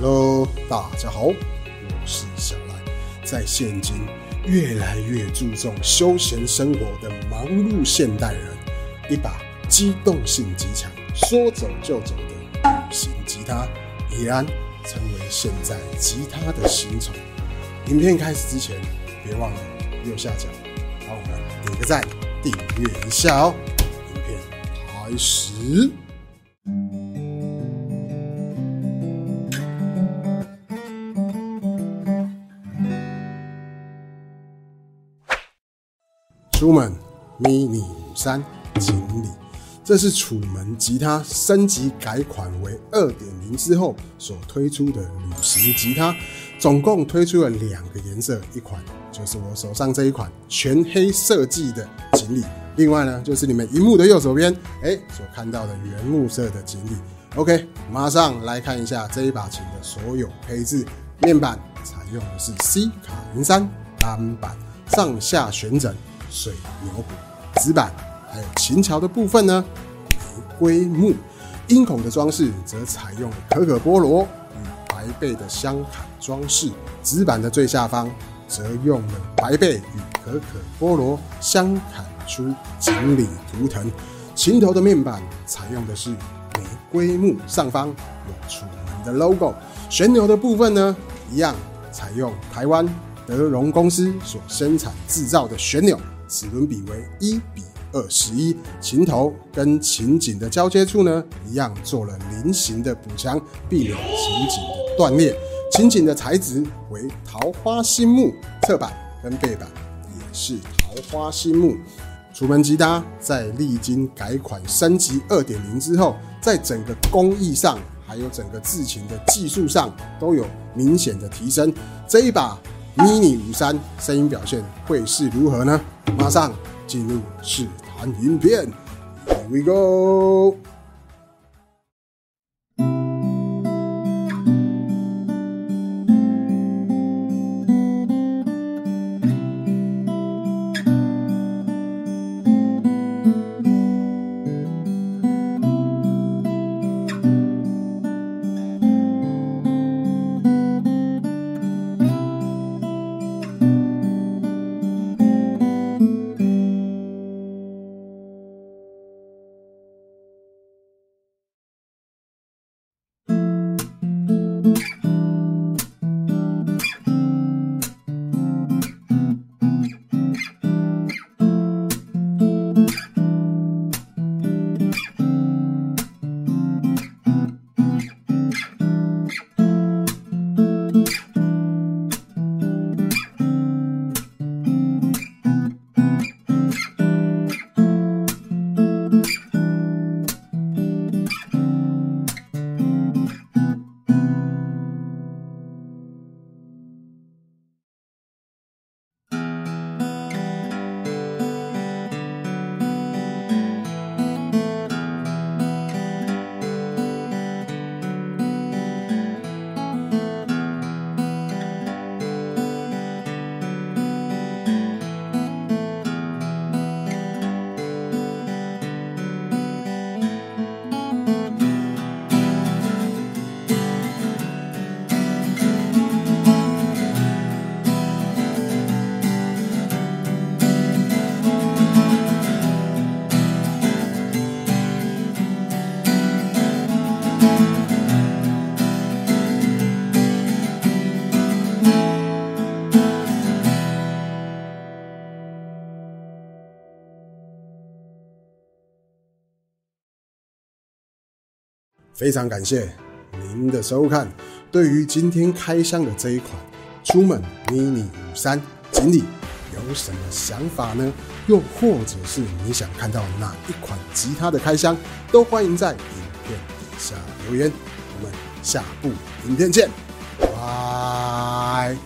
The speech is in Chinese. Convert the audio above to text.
Hello，大家好，我是小赖。在现今越来越注重休闲生活的忙碌现代人，一把机动性极强、说走就走的旅行吉他，已然成为现在吉他的新宠。影片开始之前，别忘了右下角帮我们点个赞、订阅一下哦。影片开始。出门 mini 五三锦鲤，这是楚门吉他升级改款为二点零之后所推出的旅行吉他，总共推出了两个颜色，一款就是我手上这一款全黑设计的锦鲤，另外呢就是你们荧幕的右手边哎所看到的原木色的锦鲤。OK，马上来看一下这一把琴的所有配置，面板采用的是 C 卡云杉单板，上下旋枕。水牛骨、纸板，还有琴桥的部分呢，玫瑰木。音孔的装饰则采用可可波罗与白贝的相砍装饰。纸板的最下方则用了白贝与可可波罗相砍出锦鲤图腾。琴头的面板采用的是玫瑰木，上方有楚门的 logo。旋钮的部分呢，一样采用台湾德荣公司所生产制造的旋钮。齿轮比为一比二十一，琴头跟琴颈的交接处呢，一样做了菱形的补强，避免琴颈的断裂。琴颈的材质为桃花心木，侧板跟背板也是桃花心木。楚门吉他在历经改款升级二点零之后，在整个工艺上，还有整个制琴的技术上，都有明显的提升。这一把。mini 五三声音表现会是如何呢？马上进入试弹影片，Here we go。非常感谢您的收看。对于今天开箱的这一款出门 mini 五三锦鲤，有什么想法呢？又或者是你想看到哪一款吉他的开箱，都欢迎在影片底下留言。我们下部影片见，拜。